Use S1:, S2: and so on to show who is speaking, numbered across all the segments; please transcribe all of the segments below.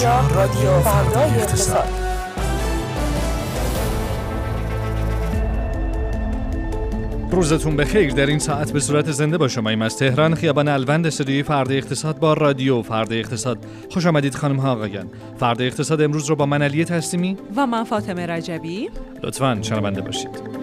S1: اینجا رادیو فردای اقتصاد.
S2: روزتون بخیر. در این ساعت به صورت زنده با شما ایم از تهران. خیابان الوند استودیوی فرد اقتصاد با رادیو فرد اقتصاد. خوش آمدید خانم ها آقایان فرد اقتصاد امروز رو با من علی تسلیمی
S3: و من فاطمه رجبی.
S2: لطفا شنونده باشید.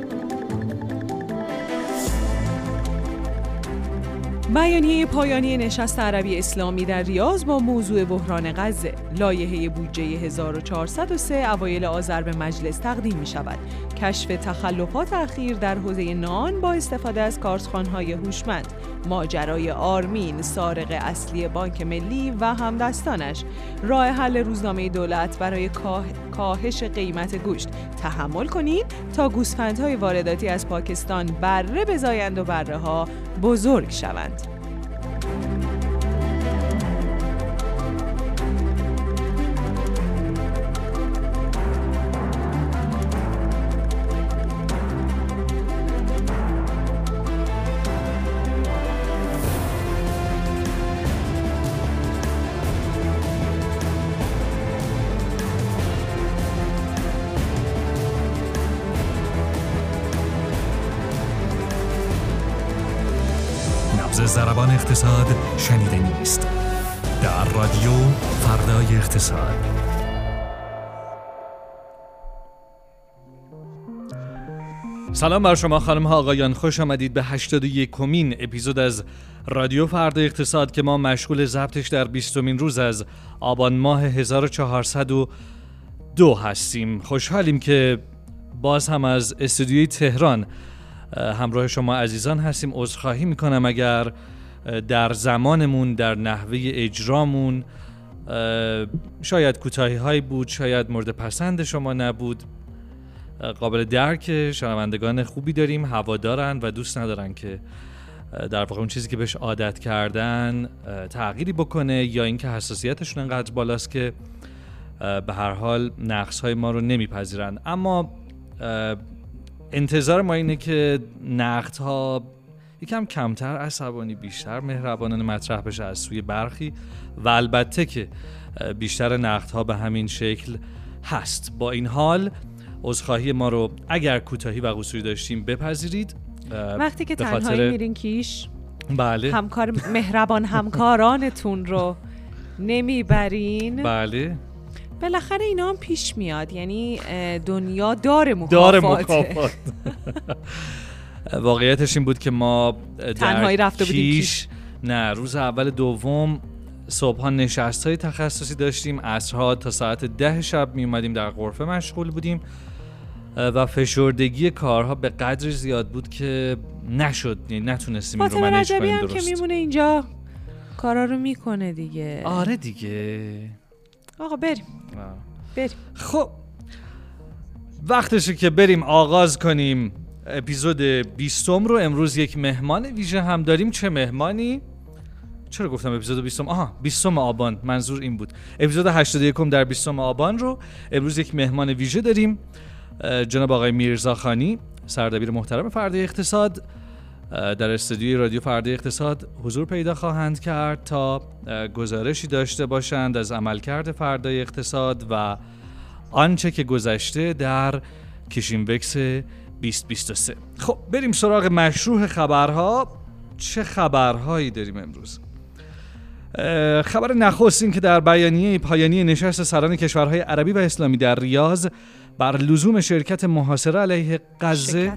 S3: بیانیه پایانی نشست عربی اسلامی در ریاض با موضوع بحران غزه. لایحه بودجه 1403 اوایل آذر به مجلس تقدیم می شود کشف تخلفات اخیر در حوزه نان با استفاده از کارتخانهای هوشمند. ماجرای آرمین سارق اصلی بانک ملی و همدستانش. راه حل روزنامه دولت برای کاهش قیمت گوشت. تحمل کنید تا گوسفندهای وارداتی از پاکستان بره بزایند و بره ها بزرگ شوند.
S2: thank you زربان اقتصاد شنیده نیست. در رادیو فردای اقتصاد. سلام بر شما خانم ها آقایان. خوش آمدید به 81 کمین اپیزود از رادیو فردا اقتصاد که ما مشغول ضبطش در 20 روز از آبان ماه 1402 هستیم. خوشحالیم که باز هم از استودیوی تهران همراه شما عزیزان هستیم. عذرخواهی می‌کنم اگر در زمانمون در نحوه اجرامون شاید کوتاهی هایی بود شاید مورد پسند شما نبود. قابل درک شنوندگان خوبی داریم هوادارن و دوست ندارن که در واقع اون چیزی که بهش عادت کردن تغییری بکنه یا اینکه حساسیتشون انقدر بالاست که به هر حال نقص های ما رو نمیپذیرن. اما انتظار ما اینه که نقد ها یکم کمتر عصبانی بیشتر مهربانانه مطرح بشه از سوی برخی و البته که بیشتر نقد ها به همین شکل هست. با این حال عذرخواهی ما رو اگر کوتاهی و قصوری داشتیم بپذیرید.
S3: وقتی که تنهایی خاطر... میرین کیش
S2: بله.
S3: همکار مهربان همکارانتون رو نمی‌برین.
S2: بله.
S3: بالاخره اینا هم پیش میاد. یعنی دنیا داره مکافات
S2: داره مکافات واقعیتش این بود که ما
S3: تنهایی رفته بودیم
S2: نه روز اول دوم صبح نشست های تخصصی داشتیم. عصرها تا ساعت ده شب می اومدیم در غرفه مشغول بودیم. و فشردگی کارها به قدر زیاد بود که نشد. یعنی نتونستیم
S3: رو منیج کنیم درست که میمونه اینجا کارا رو می‌کنه دیگه.
S2: آره دیگه.
S3: آقا بریم. بریم.
S2: خب وقتشه که بریم آغاز کنیم اپیزود بیستم رو. امروز یک مهمان ویژه هم داریم. چه مهمانی؟ چرا گفتم اپیزود بیستم؟ آها بیستم آبان. منظور این بود. اپیزود 81 در بیستم آبان رو امروز یک مهمان ویژه داریم. جناب آقای میرزا خانی سردبیر محترم فرده اقتصاد. در استودیوی رادیو فرده اقتصاد حضور پیدا خواهند کرد تا گزارشی داشته باشند از عملکرد فردای اقتصاد و آنچه که گذشته در کشینوکس 2023 خب بریم سراغ مشروع خبرها. چه خبرهایی داریم امروز؟ خبر نخست این که در بیانیه پایانی نشست سران کشورهای عربی و اسلامی در ریاض بر لزوم شرکت محاصره علیه غزه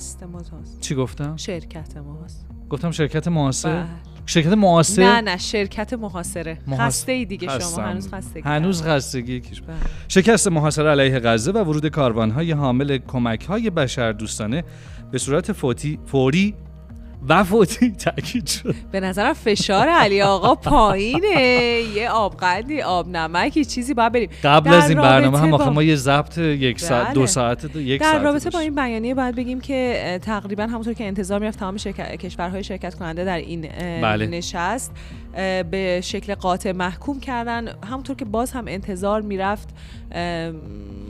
S2: چی گفتم؟
S3: شرکت محاصره
S2: گفتم شرکت محاصره؟ بله. شرکت محاصره؟
S3: نه نه شرکت محاصره. خسته ای دیگه شما هنوز خستگی
S2: هنوز خستگی. بله. شکست محاصره علیه غزه و ورود کاروانهای حامل کمک های بشر دوستانه به صورت فوتی فوری و فوتی تاکید شد.
S3: به نظرم فشار علی آقا پایینه. یه آبقندی آب نمکی چیزی باید بریم.
S2: قبل از این برنامه هم آخه ما یه ضبط یک ساعت بله. دو ساعت دو یک
S3: در رابطه با این بیانیه باید بگیم که تقریبا همونطور که انتظار می‌رفت تمام کشورهای شرکت کننده در این بله. نشست به شکل قاطع محکوم کردن. همونطور که باز هم انتظار می‌رفت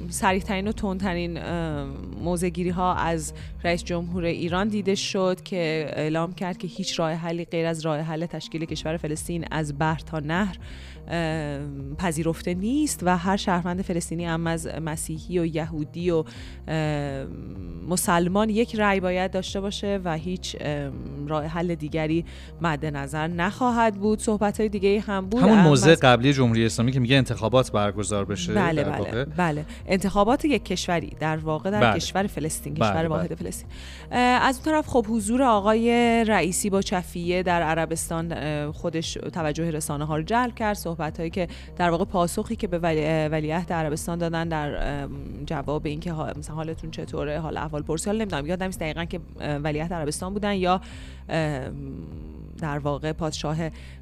S3: سریعترین و تندترین موزگیری ها از رئیس جمهور ایران دیده شد که اعلام کرد که هیچ راه حلی غیر از راه حل تشکیل کشور فلسطین از بر تا نهر پذیرفته نیست و هر شهروند فلسطینی هم از مسیحی و یهودی و مسلمان یک رأی باید داشته باشه و هیچ راه حل دیگری مد نظر نخواهد بود. صحبت های دیگه هم بود.
S2: همون موضع قبلی جمهوری اسلامی که میگه انتخابات برگزار بشه.
S3: بله. بله بله انتخابات یک کشوری در واقع در بله. کشور فلسطین کشور بله واحد بله. فلسطین از اون طرف خب حضور آقای رئیسی با چفیه در عربستان خودش توجه رسانه ها رو جلب کرد صحبت هایی که در واقع پاسخی که به ولی ولیعهد عربستان دادن در جواب اینکه مثلا حالتون چطوره حال احوال پرسی حال نمی‌دونم یادم نیست دقیقا که ولیعهد عربستان بودن یا در واقع پادشاه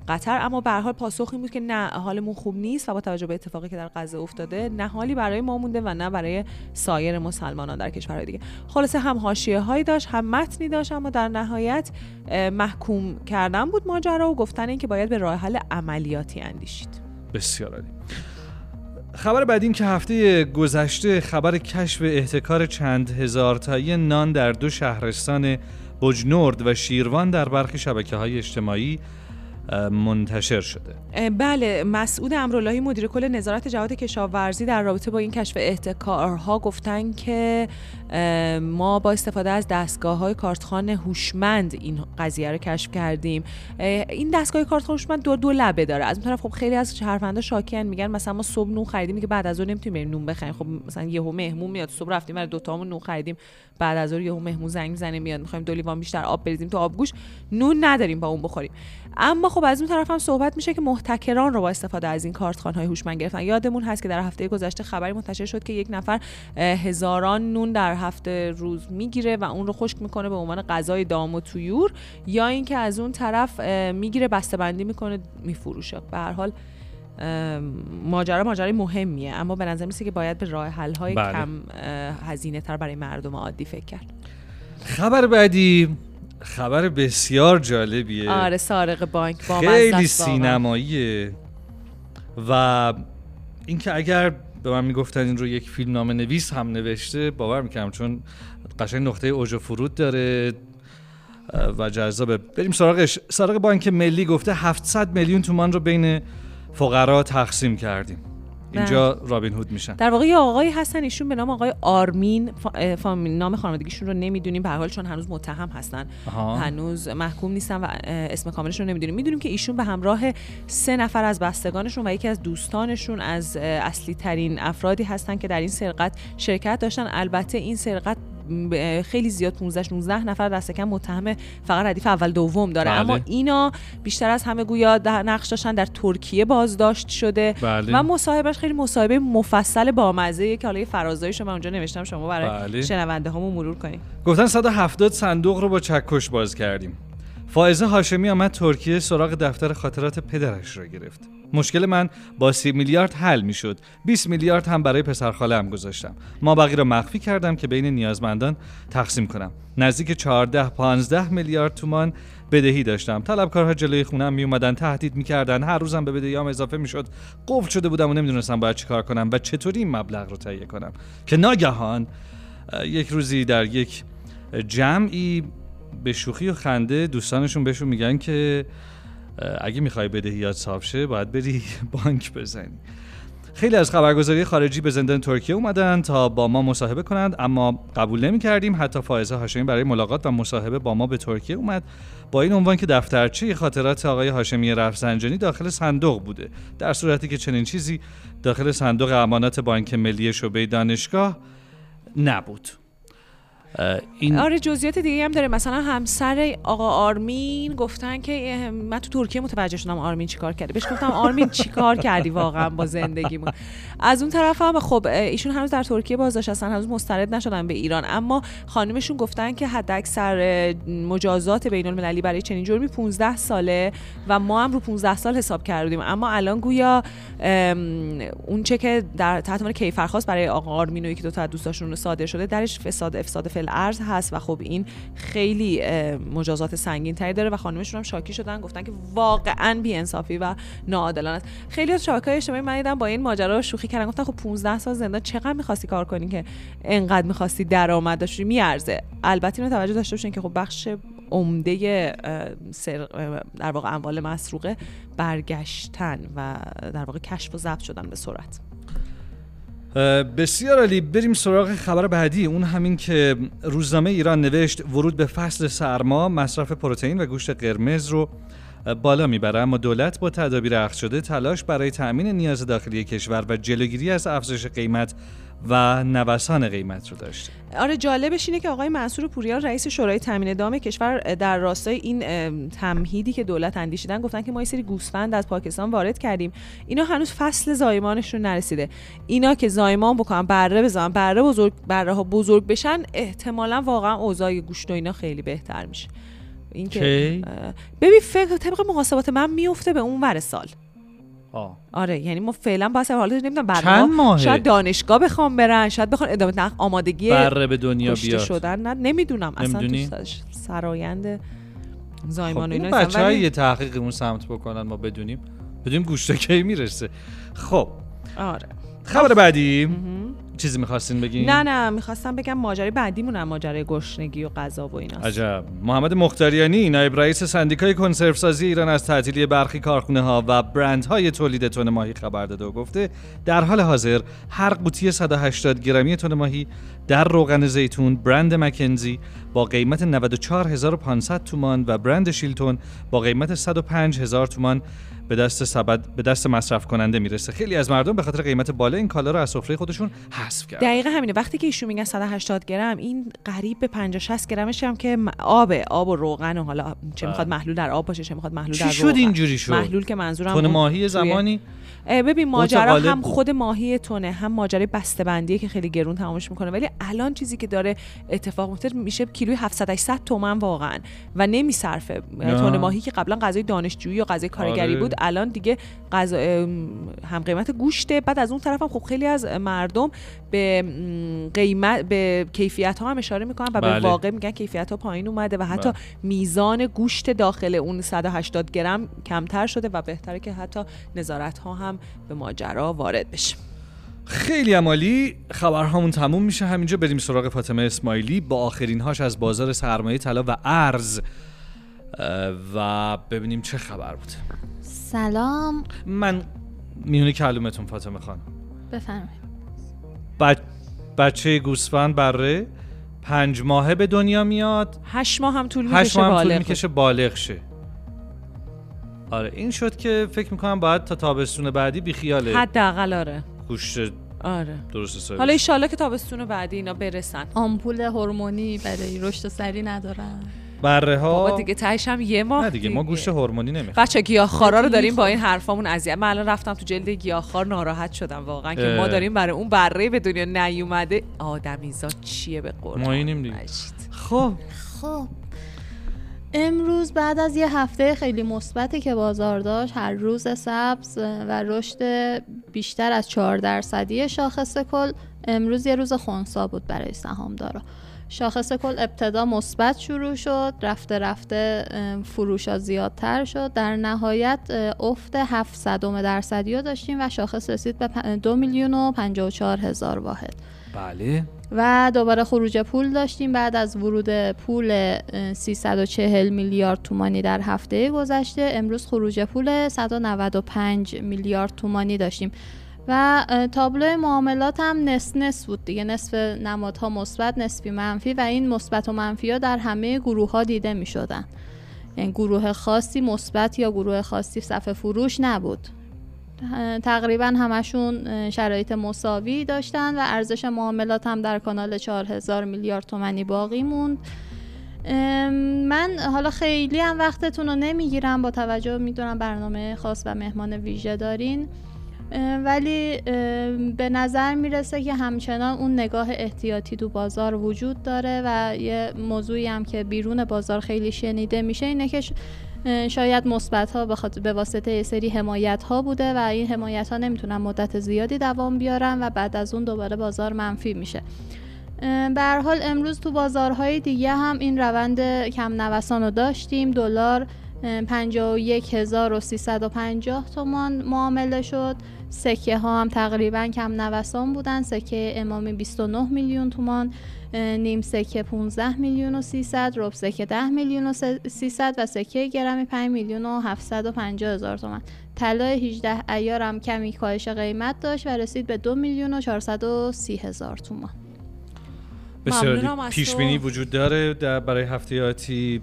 S3: قطر. اما به حال پاسخ این بود که نه حالمون خوب نیست و با توجه به اتفاقی که در غزه افتاده نه حالی برای ما مونده و نه برای سایر مسلمانان در کشورهای دیگه. خلاصه هم حاشیه هایی داشت هم متنی داشت اما در نهایت محکوم کردن بود ماجرا و گفتن اینکه باید به راه حل عملیاتی اندیشید.
S2: بسیار عالی. خبر بعد این که هفته گذشته خبر کشف احتکار چند هزار تایی نان در دو شهرستان بجنورد و شیروان در برخی شبکه های اجتماعی منتشر شده.
S3: بله مسعود امراللهی مدیر کل نظارت جهات کشاورزی در رابطه با این کشف احتکارها گفتن که ما با استفاده از دستگاه های کارتخان هوشمند این قضیه رو کشف کردیم. این دستگاه کارتخان هوشمند دو دو لبه داره. از اون طرف خب خیلی از شهروندان شاکیان میگن مثلا ما صبح نون خریدیم که بعد از اون نمی‌تونیم بریم نون بخریم. خب مثلا یهو مهمون میاد صبح رفتیم برای دو تامون نون خریدیم بعد از اون یهو مهمون زنگ می‌زنه میاد می‌خوایم دو لیوان بیشتر آب بریزیم تو آبگوش. نون نداریم با اون بخوریم. اما خب از اون طرف هم صحبت میشه که محتکران رو با استفاده از این کارتخان های هوشمند گرفتن. یادمون هست که در هفته گذشته خبری منتشر شد که یک نفر هزاران نون در هفته روز می‌گیره و اون رو خشک می‌کنه به عنوان غذای دام و تویور یا اینکه از اون طرف می‌گیره بندی می‌کنه میفروشه. به هر حال ماجرا ماجرای مهمیه. اما به نظر میسه که باید به راه حل های بله. کم هزینه تر برای مردم عادی فکر کرد.
S2: خبر بعدی. خبر بسیار جالبیه.
S3: آره سارق بانک با
S2: خیلی سینماییه. و اینکه اگر به من می‌گفتن این رو یک فیلم نامه نویس هم نوشته باور می‌کنم چون قشنگ نقطه اوج و فرود داره. و جذابه. بریم سراغش. سراغ بانک ملی گفته 700 میلیون تومان رو بین فقرا تقسیم کردیم. اینجا رابین هود میشن.
S3: در واقع یه آقایی هستن ایشون به نام آقای آرمین نام خانوادگیشون رو نمی‌دونیم. به حال چون هنوز متهم هستن. هنوز محکوم نیستن و اسم کاملشون رو نمی‌دونیم. می‌دونیم که ایشون به همراه سه نفر از بستگانشون و یکی از دوستانشون از اصلی ترین افرادی هستن که در این سرقت شرکت داشتن. البته این سرقت خیلی زیاد 15 19 نفر دست کم متهم فقط ردیف اول دوم داره بله. اما اینا بیشتر از همه گویا نقش داشتن در ترکیه بازداشت شده بله. و مصاحبهش خیلی مصاحبه مفصل بامزه که حالا فرازایش من اونجا نوشتم شما برای بله. شنونده هامون مرور کنید
S2: گفتن 170 صندوق رو با چکش باز کردیم فائزه هاشمی آمد ترکیه سراغ دفتر خاطرات پدرش را گرفت. مشکل من با سی میلیارد حل می شد 20 میلیارد هم برای پسرخاله هم گذاشتم. ما بقیه را مخفی کردم که بین نیازمندان تقسیم کنم. نزدیک 14 15 میلیارد تومان بدهی داشتم. طلبکارها جلوی خونم می اومدن تهدید می‌کردن. هر روزم به بدهیام اضافه می‌شد. قفل شده بودم و نمی‌دونستم باید چیکار کنم و چطوری این مبلغ رو تهیه کنم. که ناگهان یک روزی در یک جمعی به شوخی و خنده دوستانشون بهشون میگن که اگه می‌خوای بدهیات صاف شه باید بری بانک بزنی. خیلی از خبرگزاری خارجی به زندان ترکیه اومدن تا با ما مصاحبه کنند اما قبول نمی کردیم حتی فائزه هاشمی برای ملاقات و مصاحبه با ما به ترکیه اومد. با این عنوان که دفترچه خاطرات آقای هاشمی رفسنجانی داخل صندوق بوده. در صورتی که چنین چیزی داخل صندوق امانات بانک ملی شعبه دانشگاه نبود.
S3: این آره جزئیات دیگه هم داره. مثلا همسر آقا آرمین گفتن که من تو ترکیه متوجه شدم آرمین چیکار کرده. بهش گفتم آرمین چیکار کردی واقعا با زندگیمون؟ از اون طرف هم خب ایشون هنوز در ترکیه بازداشت هستن هنوز مسترد نشدن به ایران. اما خانمشون گفتن که حد اکثر مجازات بین المللی برای چنین جرمی 15 ساله و ما هم رو 15 سال حساب کردیم. اما الان گویا اون چه که در تحت کیفرخواست برای آقا آرمین و یکی دو تا دوستاشون صادر شده درش فساد افساد فل ارز هست و خب این خیلی مجازات سنگین تری داره و خانمشون هم شاکی شدن گفتن که واقعا بی‌انصافی و ناعادلانه است. خیلی از شبکه‌های اجتماعی من با این ماجرا شوخی کردن گفتن خب 15 سال زندان چقدر می‌خواستی کار کنی که انقدر می‌خواستی درآمد داشتی؟ میارزه. البته اینو توجه داشته باشین که خب بخش عمده در واقع اموال مسروقه برگشتن و در واقع کشف و ضبط شدن به سرعت.
S2: بسیار عالی. بریم سراغ خبر بعدی. اون همین که روزنامه ایران نوشت ورود به فصل سرما مصرف پروتئین و گوشت قرمز رو بالا می‌بره. اما دولت با تدابیر اخذ شده تلاش برای تأمین نیاز داخلی کشور و جلوگیری از افزایش قیمت و نوسان قیمت رو داشته.
S3: آره جالبش اینه که آقای منصور پوریان رئیس شورای تامین دام کشور در راستای این تمهیدی که دولت اندیشیدن گفتن که ما یه سری گوسفند از پاکستان وارد کردیم. اینا هنوز فصل زایمانش رو نرسیده. اینا که زایمان بکنن بره بزنن بره بزرگ بره ها بزرگ بشن احتمالا واقعا اوضاع گوشت و اینا خیلی بهتر میشه.
S2: این که
S3: ببین فکر طبق محاسبات من میفته به اون ور سال.
S2: آه.
S3: آره یعنی ما فعلا باید حالا نمی‌دونم
S2: چند ماهه؟
S3: شاید دانشگاه بخوام برن شاید بخوان ادامه نخ آمادگی
S2: بره به دنیا بیاد.
S3: شدن نه نمی‌دونم. اصلا سرایند زایمان
S2: خب اینا بچه ولی... یه تحقیق اون سمت بکنن ما بدونیم. بدونیم گوشت کی می‌رسه. خب.
S3: آره.
S2: خبر بعدی. چیزی می‌خواستین بگین؟
S3: نه نه می‌خواستم بگم ماجرای بعدیمون ماجرای گشنگی و غذا و ایناست.
S2: عجب. محمد مختاریانی نایب رئیس سندیکای کنسرو سازی ایران از تعطیلی برخی کارخونه ها و برندهای تولید تن ماهی خبر داده و گفته در حال حاضر هر قوطی 180 گرمی تن ماهی در روغن زیتون برند مکنزی با قیمت 94500 تومان و برند شیلتون با قیمت 105000 تومان به دست سبد به دست مصرف کننده می‌رسه. خیلی از مردم به خاطر قیمت بالا این کالا رو از سفره خودشون حذف کردن
S3: دقیقا همینه. وقتی که ایشون میگن 180 گرم این قریب به 50 60 گرمش هم که آب آب و روغن و حالا چه می‌خواد بله. محلول در آب باشه چه می‌خواد محلول در روغن.
S2: شد اینجوری شد؟
S3: محلول که منظورم
S2: تون ماهی زمانی؟
S3: ببین ماجرا هم خود ماهی تونه هم ماجرای بندیه که خیلی گرون تمامش می‌کنه. ولی الان چیزی که داره اتفاق میفته میشه کیلوی 700 800 تومن واقعا. و نمیصرفه. تون ماهی که قبلا غذای دانشجویی یا غذای کارگری آره. بود الان دیگه غذا هم قیمت گوشته. بعد از اون طرف هم خب خیلی از مردم به قیمت به کیفیت ها هم اشاره می‌کنن و بله. به واقع میگن کیفیت ها پایین اومده و حتی بله. میزان گوشت داخل اون 180 گرم کمتر شده و بهتره که حتی نظارت ها هم به ماجرا وارد بشه.
S2: خیلی عمالی خبرهامون تموم میشه. همینجا بریم سراغ فاطمه اسماعیلی. با آخرین هاش از بازار سرمایه طلا و ارز و ببینیم چه خبر بود.
S4: سلام.
S2: من میونه کلومتون فاطمه خان
S4: بفرمایید.
S2: بچه گوسفند بره پنج ماهه به دنیا میاد.
S3: هشت ماه هم طول می‌کشه بالغ. طول
S2: می‌کشه بالغ شه. آره این شد که فکر می‌کنم باید تا تابستون بعدی بی خیاله
S3: حداقل آره.
S2: گوشت
S3: آره.
S2: درست سایش.
S3: حالا ایشالله که تابستون بعدی اینا برسن.
S4: آمپول هورمونی برای رشد سری ندارن.
S2: بره ها
S3: بابا دیگه تهش هم یه ماه
S2: نه دیگه, ما گوشت هورمونی نمی‌خوایم
S3: بچه گیاهخوارا رو داریم با این حرفامون اذیت من الان رفتم تو جلد گیاهخوار ناراحت شدم واقعا که ما داریم برای اون بره به دنیا نیومده. آدمیزاد چیه به قرآن؟
S2: ما اینیم دیگه. خب.
S4: خب. امروز بعد از یه هفته خیلی مثبتی که بازار داشت هر روز سبز و رشد بیشتر از 4 درصدی شاخص کل. امروز یه روز خونسا بود برای سهامدارا. شاخص کل ابتدا مثبت شروع شد رفته رفته فروش ها زیادتر شد. در نهایت افت 700 درصدی رو داشتیم و شاخص رسید به 2 میلیون و 54 هزار واحد.
S2: بله.
S4: و دوباره خروج پول داشتیم. بعد از ورود پول 340 میلیارد تومانی در هفته گذشته امروز خروج پول 195 میلیارد تومانی داشتیم. و تابلو معاملات هم نصف نصف بود دیگه. نصف نمادها مثبت نصفی منفی و این مثبت و منفی ها در همه گروه ها دیده می شدن یعنی گروه خاصی مثبت یا گروه خاصی صفحه فروش نبود. تقریبا همشون شرایط مساوی داشتن و ارزش معاملات هم در کانال 4000 میلیارد تومنی باقی موند. من حالا خیلی هم وقتتون رو نمی‌گیرم. با توجه می‌دونم برنامه خاص و مهمان ویژه دارین. ولی به نظر می‌رسه که همچنان اون نگاه احتیاطی تو بازار وجود داره و یه موضوعی هم که بیرون بازار خیلی شنیده میشه اینه که شاید مثبت ها به واسطه یه سری حمایت ها بوده و این حمایت ها نمی‌تونن مدت زیادی دوام بیارن و بعد از اون دوباره بازار منفی میشه. به حال امروز تو بازارهای دیگه هم این روند کم نوسان رو داشتیم. دلار 51350 تومان معامله شد. سکه ها هم تقریبا کم نوسان بودن. سکه امامی 29 میلیون تومان نیم سکه 15 میلیون و 300 رب سکه 10 میلیون و 300 و سکه گرمی 5 میلیون و 750 هزار تومان. طلا 18 ایار هم کمی کاهش قیمت داشت و رسید به 2 میلیون و 430 هزار تومان.
S2: بسیار پیش بینی وجود داره در برای هفته آتی؟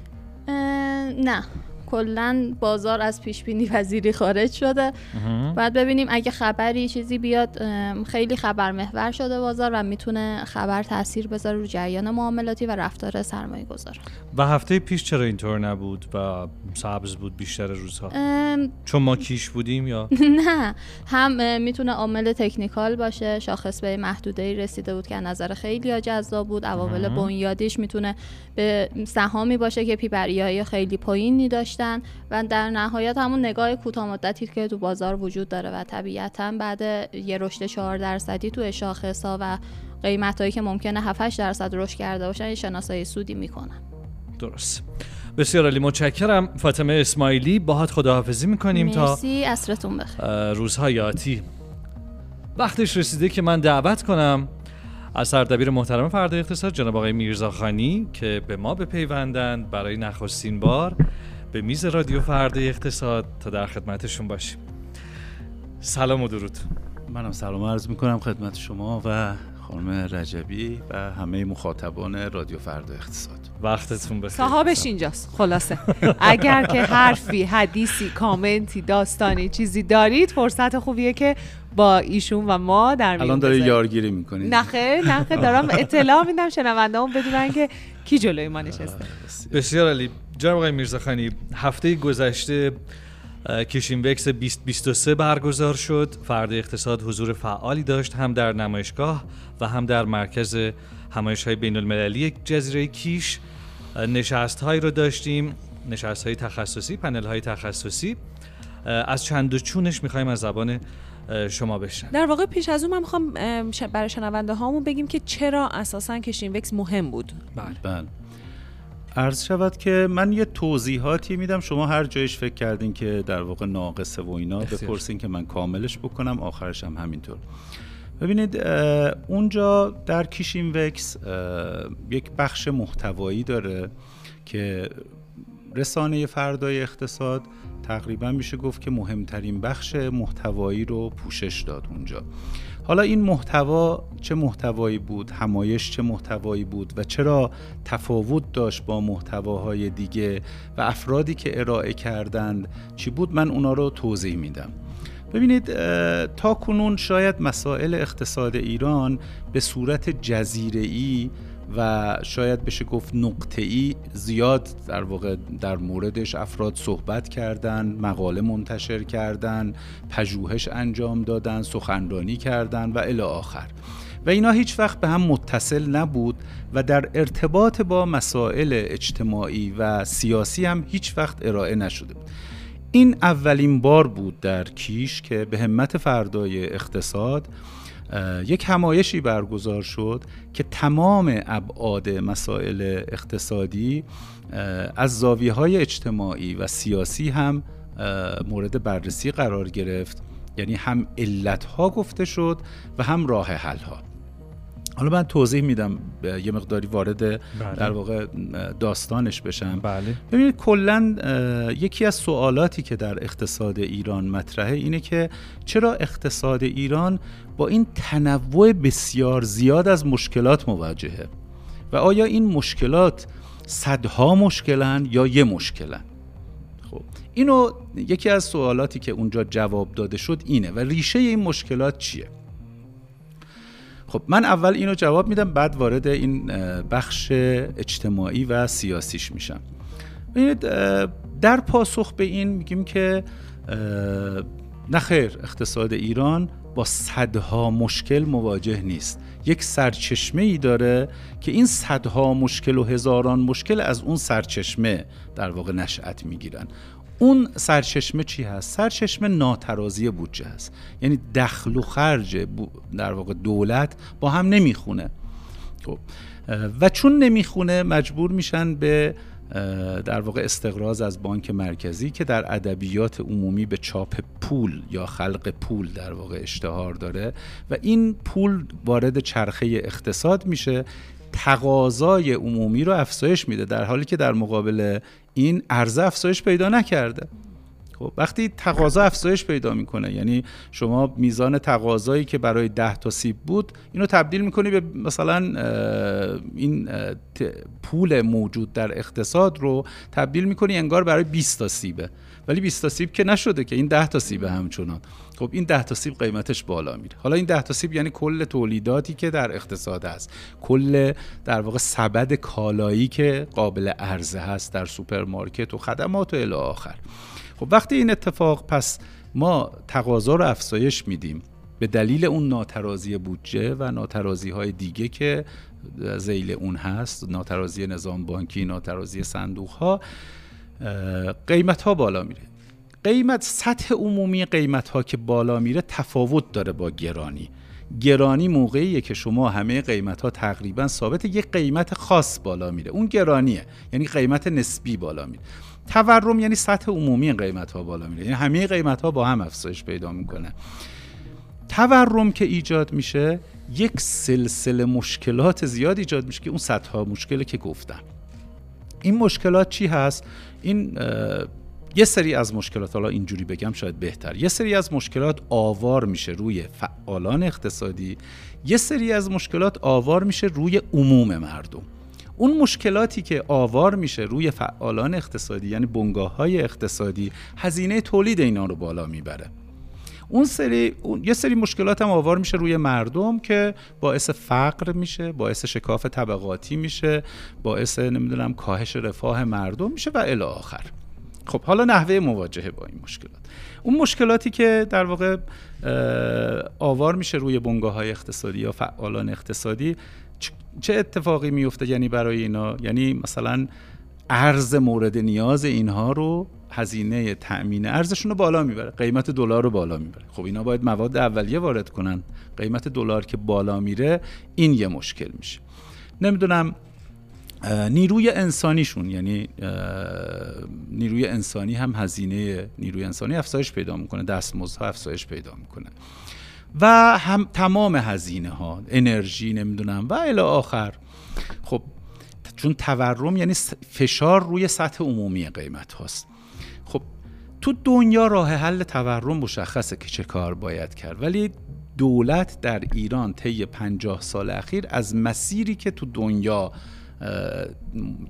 S4: نه. کلا بازار از پیش بینی پذیری خارج شده. بعد ببینیم اگه خبری چیزی بیاد خیلی خبر محور شده بازار و می‌تونه خبر تاثیر بذاره رو جریان معاملاتی و رفتار سرمایه گذار
S2: و هفته پیش چرا اینطور نبود و سبز بود بیشتر روزها؟ چون ما کیش بودیم یا؟
S4: نه هم می‌تونه عامل تکنیکال باشه شاخص به محدوده ای رسیده بود که نظر خیلی جذاب بود عوامل بنیادیش می‌تونه به سهامی باشه که پیپریایی خیلی پایینی داشت و در نهایت همون نگاه کوتاه مدتی که تو بازار وجود داره و طبیعتا بعد یه رشد 4 درصدی تو شاخص و قیمت هایی که ممکنه 7 درصد رشد کرده باشن یه شناسایی سودی می‌کنن.
S2: درست. بسیار علی متشکرم. فاطمه اسماعیلی. باهات خداحافظی می‌کنیم
S4: تا مرسی. اصرتون بخیر.
S2: روزهای آتی. وقتش رسیده که من دعوت کنم. از سردبیر محترم فرد اقتصاد جناب آقای میرزاخانی که به ما بپیوندند برای نخستین بار به میز رادیو فردا اقتصاد تا در خدمتشون باشیم. سلام و درود.
S5: منم سلام عرض می‌کنم خدمت شما و خانم رجبی و همه مخاطبان رادیو فردا اقتصاد.
S2: وقتتون بخیر.
S3: صاحبش اینجاست. خلاصه. اگر که حرفی حدیثی کامنتی داستانی چیزی دارید فرصت خوبیه که با ایشون و ما در
S5: الان داره یارگیری می‌کنید
S3: نخه نخه دارم اطلاع میدم. شنونده هم بدونن که کی جلوی ما نشسته.
S2: بسیار علی جناب آقای میرزاخانی هفته گذشته کشین وکس 2023 برگزار شد. فرد اقتصاد حضور فعالی داشت هم در نمایشگاه و هم در مرکز همایش های بین المللی جزیره کیش نشست هایی رو داشتیم نشست های تخصصی پنل های تخصصی از چند و چونش می‌خوایم از زبان شما بشن
S3: در واقع پیش از اون من می‌خوام برای شنونده هامون بگیم که چرا اساسا کشین وکس مهم بود؟
S5: بله. بله. عرض شود که من یه توضیحاتی میدم. شما هر جایش فکر کردین که در واقع ناقصه و اینا بپرسین که من کاملش بکنم آخرش هم همینطور. ببینید اونجا در کیشین وکس یک بخش محتوایی داره که رسانه فردای اقتصاد تقریبا میشه گفت که مهمترین بخش محتوایی رو پوشش داد اونجا. حالا این محتوا چه محتوایی بود؟ همایش چه محتوایی بود؟ و چرا تفاوت داشت با محتواهای دیگه؟ و افرادی که ارائه کردند چی بود؟ من اونا رو توضیح میدم. ببینید تا کنون شاید مسائل اقتصاد ایران به صورت جزیره و شاید بشه گفت نقطه ای زیاد در واقع در موردش افراد صحبت کردن مقاله منتشر کردن پژوهش انجام دادن سخنرانی کردن و الی آخر. و اینا هیچ وقت به هم متصل نبود و در ارتباط با مسائل اجتماعی و سیاسی هم هیچ وقت ارائه نشده بود. این اولین بار بود در کیش که به همت فردای اقتصاد یک همایشی برگزار شد که تمام ابعاد مسائل اقتصادی از زاویه های اجتماعی و سیاسی هم مورد بررسی قرار گرفت. یعنی هم علت ها گفته شد و هم راه حل ها حالا من توضیح میدم یه مقداری وارد بله. در واقع داستانش بشم.
S2: بله.
S5: ببینید کلا یکی از سوالاتی که در اقتصاد ایران مطرحه اینه که چرا اقتصاد ایران با این تنوع بسیار زیاد از مشکلات مواجهه؟ و آیا این مشکلات صدها مشکلن یا یه مشکلن؟ خب اینو یکی از سوالاتی که اونجا جواب داده شد اینه. و ریشه این مشکلات چیه؟ خب من اول اینو جواب میدم بعد وارد این بخش اجتماعی و سیاسیش میشم. ببینید در پاسخ به این میگیم که نخیر اقتصاد ایران با صدها مشکل مواجه نیست. یک سرچشمه ای داره که این صدها مشکل و هزاران مشکل از اون سرچشمه در واقع نشأت می‌گیرن. اون سرچشمه چی هست؟ سرچشمه ناترازی بودجه هست. یعنی دخل و خرج در واقع دولت با هم نمی‌خونه. خب و چون نمی‌خونه مجبور میشن به در واقع استقراض از بانک مرکزی که در ادبیات عمومی به چاپ پول یا خلق پول در واقع اشتهار داره. و این پول وارد چرخه اقتصاد میشه تقاضای عمومی رو افزایش میده در حالی که در مقابل این عرضه افزایش پیدا نکرده. خب وقتی تقاضا افزایش پیدا می‌کنه یعنی شما میزان تقاضایی که برای 10 تا سیب بود اینو تبدیل می‌کنی به مثلا این پول موجود در اقتصاد رو تبدیل می‌کنی انگار برای 20 تا سیبه. ولی 20 تا سیب که نشده که این 10 تا سیب همچنان. خب این 10 تا سیب قیمتش بالا میره. حالا این 10 تا سیب یعنی کل تولیداتی که در اقتصاد هست. کل در واقع سبد کالایی که قابل عرضه هست در سوپرمارکت و خدمات و الی آخر. خب وقتی این اتفاق پس ما تقاضا رو افزایش میدیم به دلیل اون ناترازی بودجه و ناترازی های دیگه که زیل اون هست ناترازی نظام بانکی ناترازی صندوق ها قیمت ها بالا میره. قیمت سطح عمومی قیمت ها که بالا میره تفاوت داره با گرانی. گرانی موقعیه که شما همه قیمت ها تقریبا ثابت یک قیمت خاص بالا میره. اون گرانیه یعنی قیمت نسبی بالا میره. تورم یعنی سطح عمومی قیمت ها بالا میره. یعنی همه قیمت ها با هم افزایش پیدا می‌کنه. تورم که ایجاد میشه یک سلسله مشکلات زیاد ایجاد میشه که اون سطح ها مشکلی که گفتم. این مشکلات چی هست؟ این یه سری از مشکلات حالا اینجوری بگم شاید بهتر. یه سری از مشکلات آوار میشه روی فعالان اقتصادی. یه سری از مشکلات آوار میشه روی عموم مردم. اون مشکلاتی که آوار میشه روی فعالان اقتصادی یعنی بنگاه های اقتصادی هزینه تولید اینا رو بالا می‌بره. اون سری اون یه سری مشکلات هم آوار میشه روی مردم که باعث فقر میشه باعث شکاف طبقاتی میشه باعث نمی‌دونم کاهش رفاه مردم میشه و الی آخر. خب حالا نحوه مواجهه با این مشکلات. اون مشکلاتی که در واقع آوار میشه روی بنگاه های اقتصادی یا فعالان اقتصادی چه اتفاقی میفته یعنی برای اینا یعنی مثلا ارز مورد نیاز اینها رو هزینه تأمین ارزشون رو بالا می‌بره قیمت دلار رو بالا می‌بره. خب اینا باید مواد اولیه وارد کنن. قیمت دلار که بالا میره این یه مشکل میشه. نمی‌دونم نیروی انسانیشون یعنی نیروی انسانی هم هزینه نیروی انسانی افزایش پیدا می‌کنه دستمزدها افزایش پیدا می‌کنه. و هم تمام هزینه ها انرژی نمی‌دونم و الی آخر. خب چون تورم یعنی فشار روی سطح عمومی قیمت هاست. خب تو دنیا راه حل تورم مشخصه که چه کار باید کرد. ولی دولت در ایران طی پنجاه سال اخیر از مسیری که تو دنیا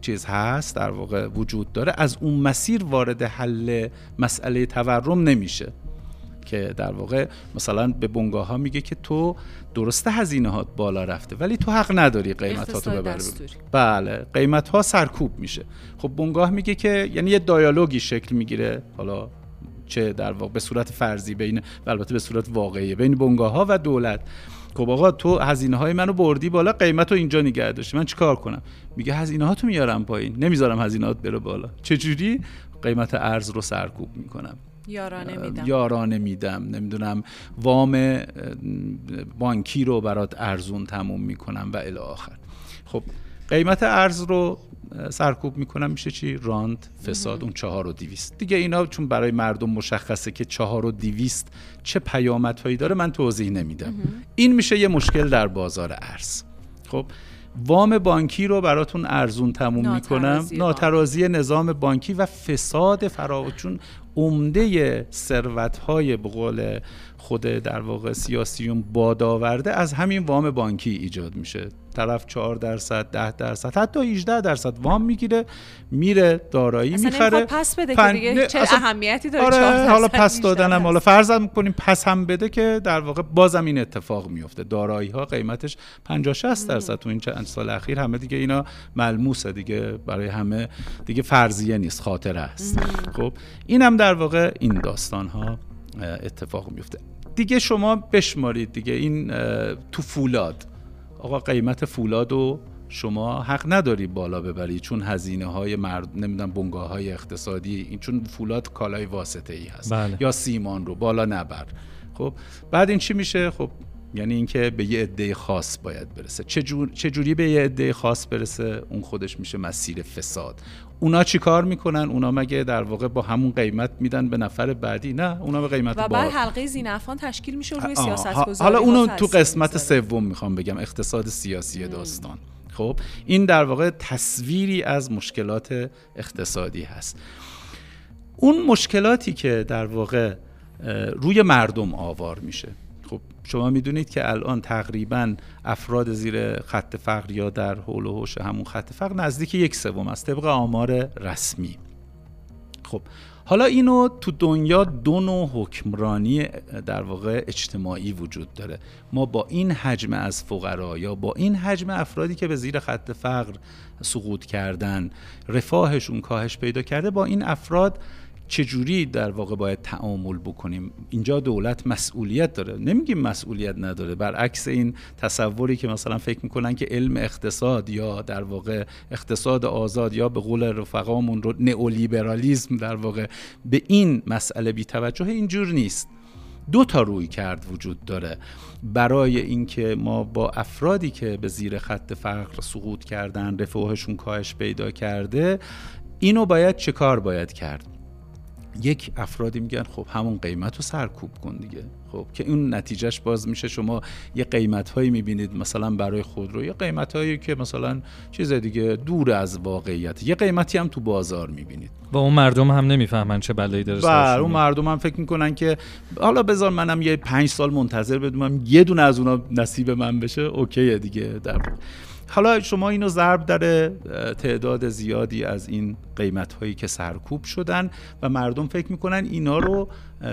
S5: چیز هست در واقع وجود داره از اون مسیر وارد حل مسئله تورم نمیشه. که در واقع مثلا به بنگاه ها میگه که تو درسته هزینه هات بالا رفته ولی تو حق نداری قیمت ها تو ببری بله قیمت ها سرکوب میشه. خب بنگاه میگه که یعنی یه دیالوگی شکل می‌گیره حالا چه در واقع به صورت فرضی بین و البته به صورت واقعی بین بنگاه ها و دولت. خب آقا تو هزینه های منو بردی بالا قیمت رو اینجا نگه داشتی. من چیکار کنم؟ میگه هزینه ها تو میارم پایین. نمی‌ذارم هزینه بره بالا. چجوری؟ قیمت ارز رو سرکوب می‌کنم.
S3: یارانه میدم.
S5: یارانه میدم. نمی‌دونم وام بانکی رو برات ارزون تموم می‌کنم و الی آخر. خب قیمت ارز رو سرکوب می‌کنم میشه چی؟ راند فساد اون چهار و دیویست دیگه اینا چون برای مردم مشخصه که چهار و دیویست چه پیامدهایی داره من توضیح نمیدم. این میشه یه مشکل در بازار ارز. خب وام بانکی رو براتون ارزون تموم می‌کنم. ناترازی نظام بانکی و فساد فرا چون عمده ثروت های به قول خود در واقع سیاسیون بادآورده از همین وام بانکی ایجاد میشه. طرف 4 درصد 10 درصد حتی 18 درصد وام می‌گیره میره دارایی می‌خره.
S3: پس بده که دیگه چه اهمیتی داره
S5: آره حالا پس دادنم حالا فرض می‌کنیم پس هم بده که در واقع بازم این اتفاق میفته دارایی ها قیمتش 50 60 درصد تو این چند سال اخیر. همه دیگه اینا ملموسه دیگه برای همه دیگه فرضیه نیست خاطره است. خب اینم در واقع این داستان ها اتفاق میفته دیگه شما بشمارید دیگه این تو فولاد. آقا قیمت فولاد و شما حق نداری بالا ببری چون هزینه های مرد نمی‌دونم بنگاه های اقتصادی این چون فولاد کالای واسطه ای هست.
S2: بله.
S5: یا سیمان رو بالا نبر. خب بعد این چی میشه؟ خب یعنی اینکه به یه عده خاص باید برسه. چه جوری به یه عده خاص برسه؟ اون خودش میشه مسیر فساد. اونا چی کار می‌کنن؟ اونا مگه در واقع با همون قیمت میدن به نفر بعدی؟ نه اونا به قیمت
S3: و بعد حلقه زینفان تشکیل میشه روی سیاست
S5: حالا اونو تو قسمت سوم می‌خوام بگم اقتصاد سیاسی داستان. خب این در واقع تصویری از مشکلات اقتصادی هست. اون مشکلاتی که در واقع روی مردم آوار میشه. شما می‌دونید که الان تقریبا افراد زیر خط فقر یا در حول و حوش همون خط فقر نزدیک یک سوم است طبق آمار رسمی. خب حالا اینو تو دنیا دو نوع حکمرانی در واقع اجتماعی وجود داره. ما با این حجم از فقرا یا با این حجم افرادی که به زیر خط فقر سقوط کردن رفاهشون کاهش پیدا کرده با این افراد چجوری در واقع باید تعامل بکنیم؟ اینجا دولت مسئولیت داره. نمیگیم مسئولیت نداره. برعکس این تصوری که مثلا فکر می‌کنن که علم اقتصاد یا در واقع اقتصاد آزاد یا به قول رفقامون رو نئولیبرالیسم در واقع به این مسئله بی توجه اینجور نیست. دو تا روی کرد وجود داره. برای اینکه ما با افرادی که به زیر خط فقر سقوط کردن رفاهشون کاهش پیدا کرده اینو باید چه کار باید کرد؟ یک افرادی میگن خب همون قیمت رو سرکوب کن دیگه. خب که اون نتیجهش باز میشه. شما یه قیمت هایی می‌بینید مثلا برای خودرو یه قیمت هایی که مثلا چیز دیگه دور از واقعیت. یه قیمتی هم تو بازار می‌بینید.
S2: و اون مردم هم نمی‌فهمن چه بلایی داره
S5: بله اون مردم هم فکر می‌کنن که حالا بذار منم یه پنج سال منتظر بدونم یه دونه از اونا نصیب من بشه. اوکیه دیگه. در حالا شما اینو ضرب در تعداد زیادی از این قیمت هایی که سرکوب شدن و مردم فکر می‌کنن اینا رو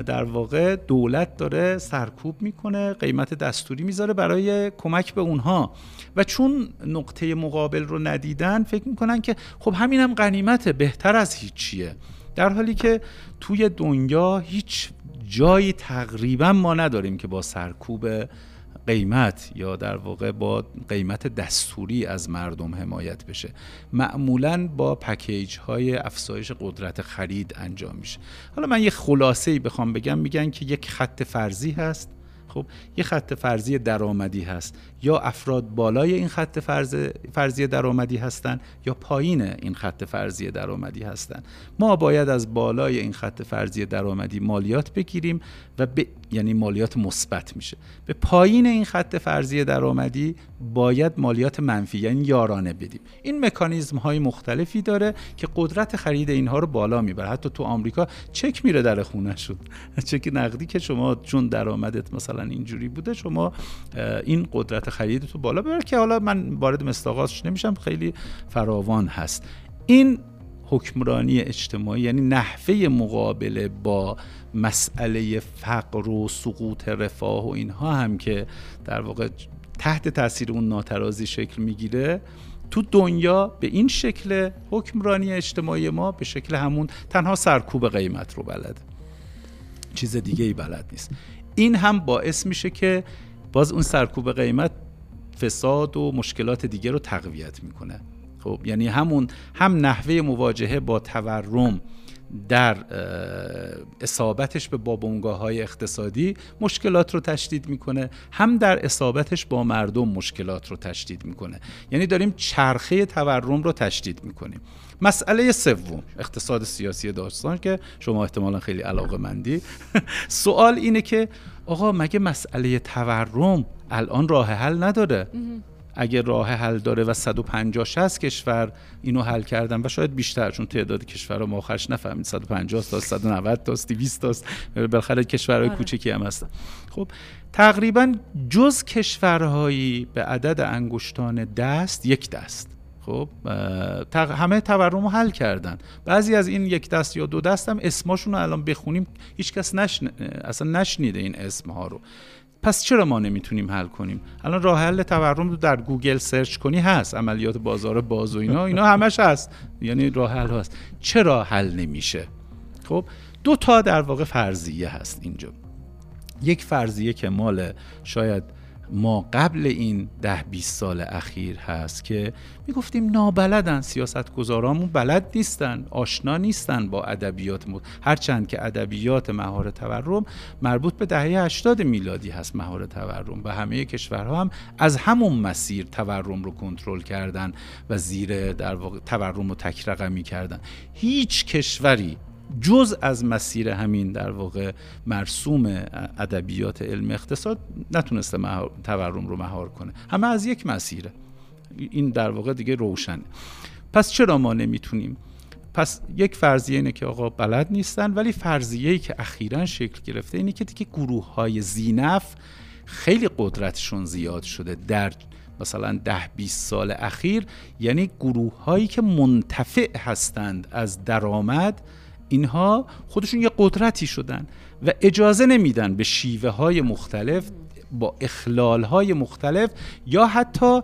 S5: در واقع دولت داره سرکوب می‌کنه قیمت دستوری می‌ذاره برای کمک به اونها. و چون نقطه مقابل رو ندیدن فکر می‌کنن که خب همینم هم غنیمته بهتر از هیچیه. در حالی که توی دنیا هیچ جایی تقریبا ما نداریم که با سرکوب قیمت یا در واقع با قیمت دستوری از مردم حمایت بشه. معمولا با پکیج های افزایش قدرت خرید انجام میشه. حالا من یه خلاصه ای بخوام بگم. میگن که یک خط فرضی هست خب یه خط فرضی درآمدی هست. یا افراد بالای این خط فرض فرضی درآمدی هستند یا پایین این خط فرضی درآمدی هستند ما باید از بالای این خط فرضی درآمدی مالیات بگیریم و به یعنی مالیات مثبت میشه. به پایین این خط فرضی درآمدی باید مالیات منفی یعنی یارانه بدیم. این مکانیزم های مختلفی داره که قدرت خرید اینها رو بالا می‌بره. حتی تو آمریکا چک میره در خونه شد چک نقدی که شما چون درآمدت مثلا اینجوری بوده شما این قدرت خرید تو بالا ببر که حالا من وارد مستاقاتش نمیشم خیلی فراوان هست. این حکمرانی اجتماعی یعنی نحوه مقابله با مسئله فقر و سقوط رفاه و اینها هم که در واقع تحت تاثیر اون ناترازی شکل می‌گیره تو دنیا به این شکل حکمرانی اجتماعی ما به شکل همون تنها سرکوب قیمت رو بلده چیز دیگه ای بلد نیست. این هم باعث میشه که باز اون سرکوب قیمت فساد و مشکلات دیگه رو تقویت می‌کنه. خب یعنی همون هم نحوه مواجهه با تورم در اصابتش به بابونگاه های اقتصادی مشکلات رو تشدید می‌کنه هم در اصابتش با مردم مشکلات رو تشدید می‌کنه. یعنی داریم چرخه تورم رو تشدید می‌کنیم. مسئله سوم اقتصاد سیاسی داستان که شما احتمالا خیلی علاقه مندی سوال اینه که آقا مگه مسئله تورم الان راه حل نداره؟ اگه راه حل داره و 150 60 کشور اینو حل کردن و شاید بیشتر چون تعداد کشورها ما آخرش نفهمید 150 تا 190 تا 200 تا بالاخره کشورهای آره. کوچکی هم هستن. خب تقریبا جز کشورهایی به عدد انگشتان دست یک دست. خب همه تورم رو حل کردن. بعضی از این یک دست یا دو دست هم اسماشون رو الان بخونیم هیچکس نشن... اصلا نشنیده این اسم ها رو. پس چرا ما نمی‌تونیم حل کنیم؟ الان راه حل تورم رو در گوگل search کنی هست عملیات بازار باز و اینا. اینا همش هست. یعنی راه حل هست. چرا حل نمیشه؟ خب دو تا در واقع فرضیه هست اینجا. یک فرضیه که مال شاید ما قبل این ده 20 سال اخیر هست که می‌گفتیم نابلدن. سیاست گذارامون بلد نیستن آشنا نیستن با ادبیات هرچند که ادبیات مهار تورم مربوط به دهه 80 میلادی هست مهار تورم و همه کشورها هم از همون مسیر تورم رو کنترل کردن و زیر در واقع تورم رو تک رقمی کردن هیچ کشوری جز از مسیر همین در واقع مرسوم ادبیات علم اقتصاد نتونسته تورم رو مهار کنه. همه از یک مسیره این در واقع دیگه روشنه. پس چرا ما نمی‌تونیم؟ پس یک فرضیه اینه که آقا بلد نیستن ولی فرضیه ای که اخیرا شکل گرفته اینه که دیگه گروه های زینف خیلی قدرتشون زیاد شده در مثلا ده 20 سال اخیر. یعنی گروه هایی که منتفع هستند از درآمد اینها خودشون یه قدرتی شدن و اجازه نمیدن به شیوه های مختلف با اخلال های مختلف یا حتی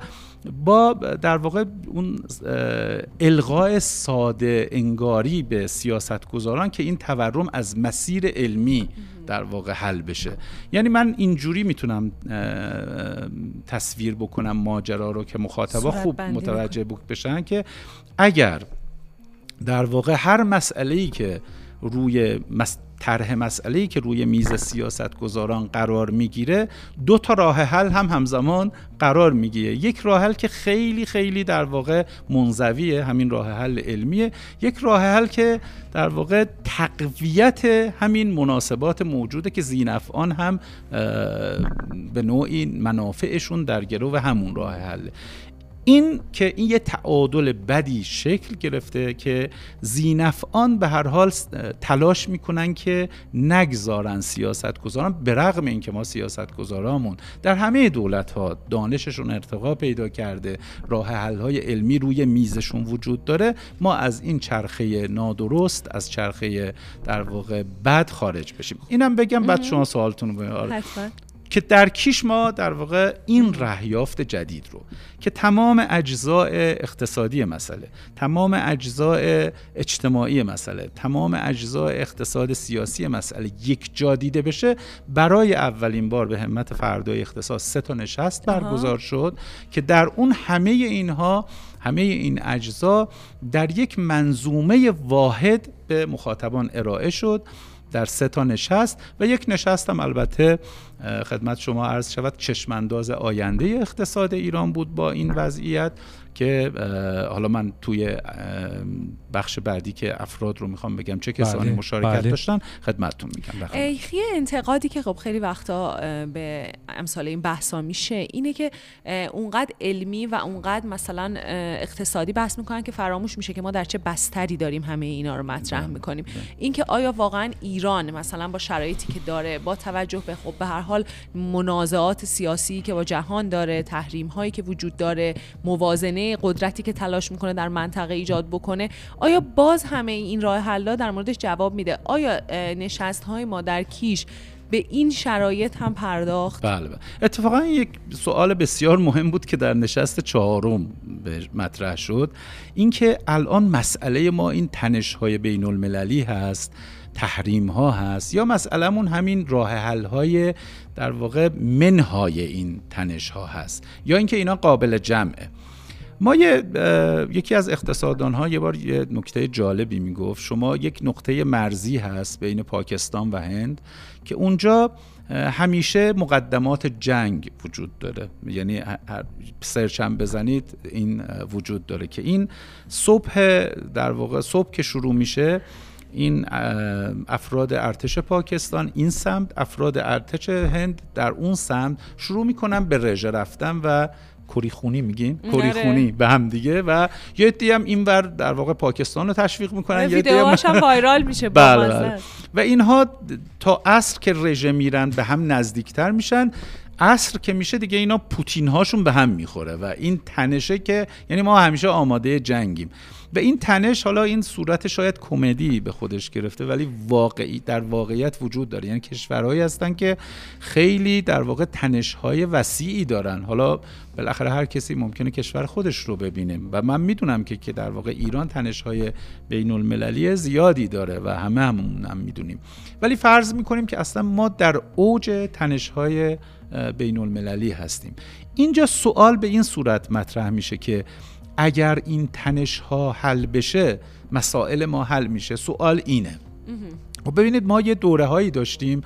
S5: با در واقع اون الغاء ساده انگاری به سیاست گذاران که این تورم از مسیر علمی در واقع حل بشه. یعنی من اینجوری می‌تونم تصویر بکنم ماجرا رو که مخاطبا خوب متوجه بشن که اگر در واقع هر مسئله ای که روی طرح مسئله ای که روی میز سیاست گذاران قرار می‌گیره دو تا راه حل هم همزمان قرار می‌گیره. یک راه حل که خیلی خیلی در واقع منزویه همین راه حل علمیه. یک راه حل که در واقع تقویت همین مناسبات موجوده که زینفعان هم به نوعی منافعشون در گرو همون راه حل. این که این یه تعادل بدی شکل گرفته که زینفعان به هر حال تلاش می‌کنن که نگذارن سیاست گذارن به رغم اینکه ما سیاست گذارامون در همه دولت ها دانششون ارتقا پیدا کرده راه حل های علمی روی میزشون وجود داره ما از این چرخه نادرست از چرخه در واقع بد خارج بشیم. اینم بگم بعد شما سوالتون رو که در کیش ما در واقع این رهیافت جدید رو که تمام اجزاء اقتصادی مسئله تمام اجزاء اجتماعی مسئله تمام اجزاء اقتصاد سیاسی مسئله یک جا دیده بشه برای اولین بار به همت فردای اقتصاد سه تا نشست برگزار شد که در اون همه اینها همه این اجزا در یک منظومه واحد به مخاطبان ارائه شد. در سه تا نشست و یک نشست البته خدمت شما عرض شود چشمانداز آینده اقتصاد ایران بود با این وضعیت. که حالا من توی بخش بعدی که افراد رو می‌خوام بگم چه کسانی بله، مشارکت بله. داشتن خدمتتون میگم
S3: یه انتقادی که خب خیلی وقتا به امثال این بحثا میشه اینه که اونقدر علمی و اونقدر مثلا اقتصادی بحث می‌کنن که فراموش میشه که ما در چه بستری داریم همه اینا رو مطرح بله، می‌کنیم. اینکه آیا واقعا ایران مثلا با شرایطی که داره با توجه به خب به هر حال منازعات سیاسی که با جهان داره تحریم هایی که وجود داره موازنه قدرتی که تلاش می‌کنه در منطقه ایجاد بکنه آیا باز همه این راه حلا در موردش جواب میده؟ آیا نشست های ما در کیش به این شرایط هم پرداخت؟
S5: بله, بله. اتفاقا یک سوال بسیار مهم بود که در نشست چهارم مطرح شد. اینکه الان مسئله ما این تنش های بین المللی هست تحریم ها هست یا مسئلهمون همین راه حل های در واقع منهای این تنش ها هست یا اینکه اینا قابل جمعه. ما یه، یکی از اقتصادان ها یه بار یه نکته جالبی می‌گفت. شما یک نقطه مرزی هست بین پاکستان و هند که اونجا همیشه مقدمات جنگ وجود داره. یعنی سرچ هم بزنید این وجود داره که این صبح در واقع صبح که شروع میشه این افراد ارتش پاکستان این سمت افراد ارتش هند در اون سمت شروع می‌کنن به رژه رفتن و کری خونی میگین کری خونی به هم دیگه و یه عده هم اینور در واقع پاکستان رو تشویق می‌کنن
S3: یه هم وایرال میشه
S5: بله, بله. و اینها تا عصر که رژه میرن به هم نزدیکتر میشن عصر که میشه دیگه اینا پوتین هاشون به هم می‌خوره و این تنشه که یعنی ما همیشه آماده جنگیم. و این تنش حالا این صورت شاید کمدی به خودش گرفته ولی واقعی در واقعیت وجود داره. یعنی کشورهایی هستن که خیلی در واقع تنش های وسیعی دارن. حالا بالاخره هر کسی ممکنه کشور خودش رو ببینه. و من می‌دونم که که در واقع ایران تنش های بین المللی زیادی داره و همه همون هم می‌دونیم. ولی فرض می‌کنیم که اصلا ما در اوج تنش های بین المللی هستیم. اینجا سوال به این صورت مطرح میشه که اگر این تنش ها حل بشه مسائل ما حل میشه. سوال اینه. و خب ببینید ما یه دوره هایی داشتیم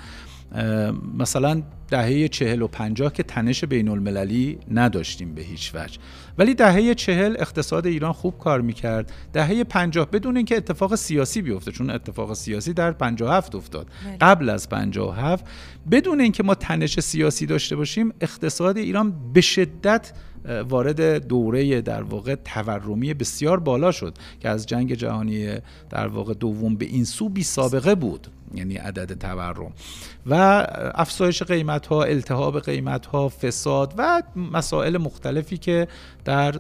S5: مثلا دهه چهل و پنجاه که تنش بین المللی نداشتیم به هیچ وجه. ولی دهه چهل اقتصاد ایران خوب کار می‌کرد. دهه پنجاه بدون اینکه اتفاق سیاسی بیفته چون اتفاق سیاسی در پنجاه هفت افتاد. بله. قبل از پنجاه هفت بدون اینکه ما تنش سیاسی داشته باشیم اقتصاد ایران به شدت وارد دوره در واقع تورمی بسیار بالا شد که از جنگ جهانی در واقع دوم به این سو بی سابقه بود یعنی عدد تورم. و افزایش قیمت ها التهاب قیمت ها فساد و مسائل مختلفی که در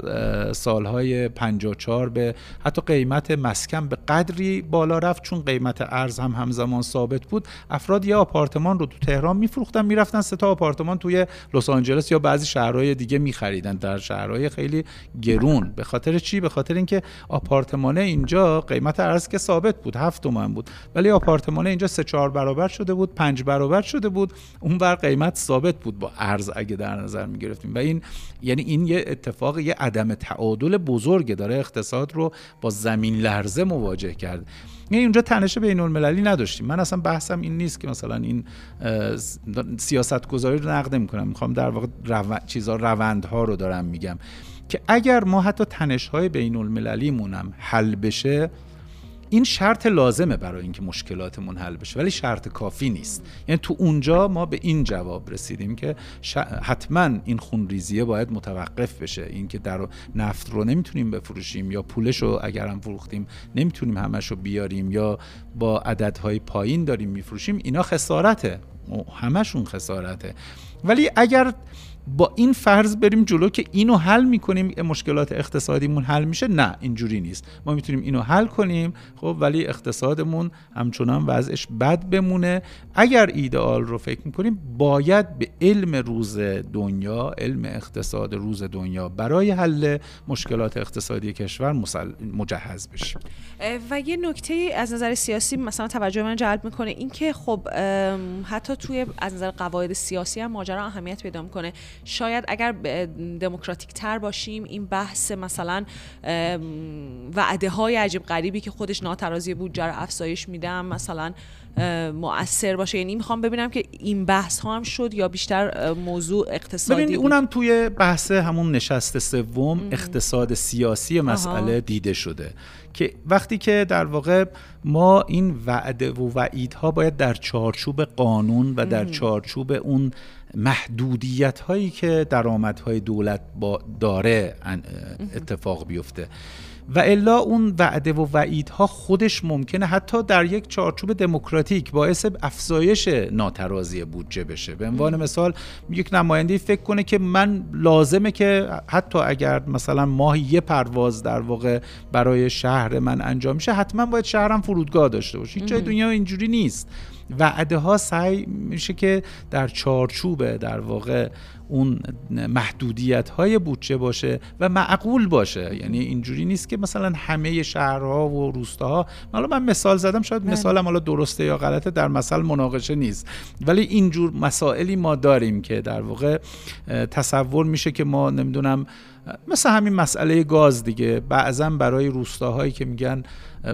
S5: سالهای 54 به حتی قیمت مسکن به قدری بالا رفت چون قیمت ارز هم همزمان ثابت بود. افراد یه آپارتمان رو تو تهران میفروختن می‌رفتن سه تا آپارتمان توی لس آنجلس یا بعضی شهرهای دیگه میخریدن در شهرهای خیلی گرون. به خاطر چی؟ به خاطر اینکه آپارتمان اینجا قیمت ارز که ثابت بود هفت تومن بود. ولی آپارتمان اینجا سه چهار برابر شده بود پنج برابر شده بود. اون بر قیمت ثابت بود با ارز اگه در نظر می گرفتیم و این یعنی این یه اتفاق یه عدم تعادل بزرگ داره اقتصاد رو با زمین لرزه مواجه کرد. یعنی اونجا تنش بین المللی نداشتیم. من اصلا بحثم این نیست که مثلا این سیاست گذاری رو نقد کنم می‌خوام در واقع رو... چیزا روندها رو دارم میگم. که اگر ما حتی تنش های بین المللی مونم حل بشه این شرط لازمه برای اینکه مشکلاتمون حل بشه ولی شرط کافی نیست. یعنی تو اونجا ما به این جواب رسیدیم که حتما این خونریزیه باید متوقف بشه. اینکه در نفت رو نمی‌تونیم بفروشیم یا پولش رو اگر هم فروختیم نمی‌تونیم همش رو بیاریم یا با عددهای پایین داریم میفروشیم اینا خسارته. همشون خسارته. ولی اگر با این فرض بریم جلو که اینو حل می‌کنیم مشکلات اقتصادیمون حل میشه. نه اینجوری نیست. ما می‌تونیم اینو حل کنیم خب ولی اقتصادمون همچنان وضعش بد بمونه. اگر ایدئال رو فکر می‌کنیم باید به علم روز دنیا علم اقتصاد روز دنیا برای حل مشکلات اقتصادی کشور مجهز بشیم.
S3: و یه نکته از نظر سیاسی مثلا توجه من جلب می‌کنه اینکه خب حتی توی از نظر قواعد سیاسی هم ماجرا اهمیت پیدا می‌کنه. شاید اگر دموکراتیک تر باشیم این بحث مثلا وعده های عجیب غریبی که خودش ناترازی بودجه رو افزایش میدم مثلا مؤثر باشه. یعنی می‌خوام ببینم که این بحث ها هم شد یا بیشتر موضوع اقتصادی
S5: ببین اونم توی بحث همون نشست سوم اقتصاد سیاسی مسئله دیده شده که وقتی که در واقع ما این وعده و وعیدها باید در چارچوب قانون و در چارچوب اون محدودیت هایی که درآمدهای دولت با داره اتفاق بیفته. و الا اون وعده و وعیدها خودش ممکنه حتی در یک چارچوب دموکراتیک باعث افزایش ناترازی بودجه بشه. به عنوان مثال یک نماینده فکر کنه که من لازمه که حتی اگر مثلا ماهی یه پرواز در واقع برای شهر من انجام میشه حتما باید شهرم فرودگاه داشته باشه. هیچ جای دنیا اینجوری نیست. وعده ها سعی میشه که در چارچوب در واقع اون محدودیت های بودجه باشه و معقول باشه. یعنی اینجوری نیست که مثلا همه شهرها و روستاها حالا من مثال زدم شاید بله. مثالم حالا درسته یا غلطه در مثل مناقشه نیست. ولی اینجور مسائلی ما داریم که در واقع تصور میشه که ما نمی‌دونم مثل همین مسئله گاز دیگه. بعضا برای روستاهایی که میگن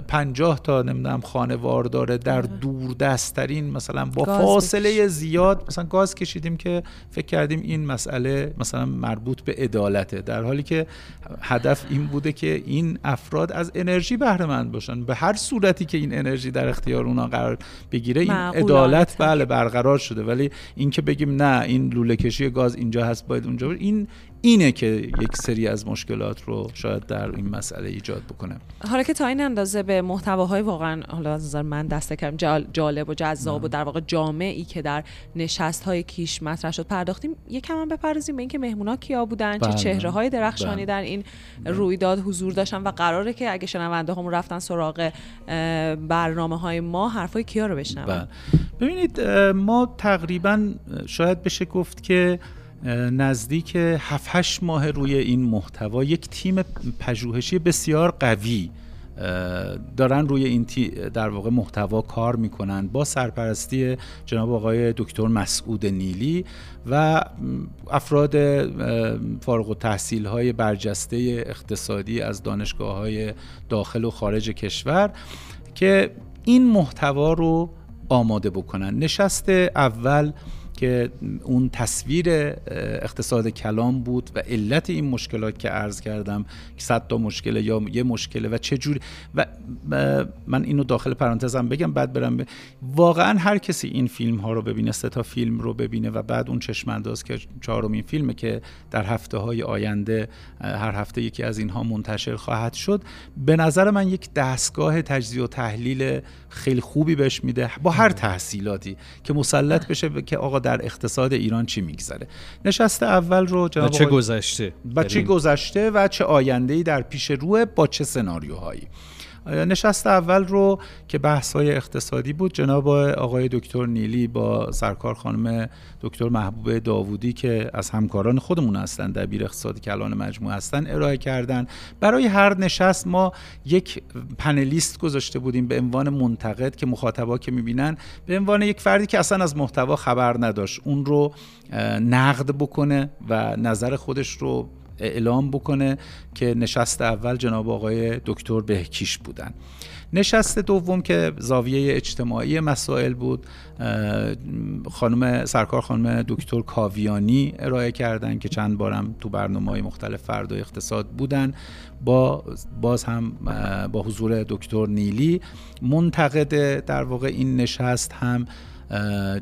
S5: پنجاه تا نمی‌دونم خانوار داره در آره. دور دستترین مثلا با فاصله زیاد مثلا گاز کشیدیم که فکر کردیم این مسئله مثلا مربوط به عدالته. در حالی که هدف این بوده که این افراد از انرژی بهره مند باشن. به هر صورتی که این انرژی در اختیار اونا قرار بگیره این عدالت بله برقرار شده. ولی اینکه بگیم نه این لوله کشی گاز اینجا هست باید اونجا این اینه که یک سری از مشکلات رو شاید در این مسئله ایجاد بکنه
S3: حالا که تا این اندازه به محتواهای واقعا حالا از نظر من دست کردم جالب و جذاب و در واقع جامعی که در نشست های کیش مطرح شد پرداختیم یکم هم بپردازیم به اینکه مهمونا کیا بودن چه بله. چهره های درخشانی بله. در این رویداد حضور داشتن و قراره که اگه شنونده هم رفتن سراغ برنامه های ما حرفای کیا رو بشنون
S5: بله. ببینید ما تقریبا شاید بشه گفت که نزدیک 7 ماه روی این محتوا یک تیم پژوهشی بسیار قوی دارن روی این در واقع محتوا کار می‌کنن با سرپرستی جناب آقای دکتر مسعود نیلی و افراد فارغ و تحصیل های برجسته اقتصادی از دانشگاه های داخل و خارج کشور که این محتوا رو آماده بکنن. نشست اول که اون تصویر اقتصاد کلام بود و علت این مشکلات که عرض کردم صد تا مشکله یا یه مشکله و چه جوری و من اینو داخل پرانتزم بگم بعد برم ب... واقعا هر کسی این فیلم ها رو ببینه سه تا فیلم رو ببینه و بعد اون چشم انداز که چهارمین فیلمه که در هفته های آینده هر هفته یکی از اینها منتشر خواهد شد به نظر من یک دستگاه تجزیه و تحلیل خیلی خوبی بهش میده با هر تحصیلاتی که مسلط بشه که آقا در اقتصاد ایران چی میگذره؟ نشست اول رو
S2: جناب چه گذشته؟
S5: و چه گذشته و چه آینده در پیش روه با چه سناریوهایی؟ نشست اول رو که بحث های اقتصادی بود جناب آقای دکتر نیلی با سرکار خانم دکتر محبوبه داوودی که از همکاران خودمون هستن دبیر اقتصادی کلان مجموعه هستن ارائه کردن. برای هر نشست ما یک پنلیست گذاشته بودیم به عنوان منتقد که مخاطبا که می‌بینن به عنوان یک فردی که اصلا از محتوا خبر نداشت. اون رو نقد بکنه و نظر خودش رو اعلام بکنه که نشست اول جناب آقای دکتر بهکیش بودن. نشست دوم که زاویه اجتماعی مسائل بود خانم سرکار خانم دکتر کاویانی ارائه کردن که چند بارم تو برنامه های مختلف فرد و اقتصاد بودن. با باز هم با حضور دکتر نیلی. منتقد در واقع این نشست هم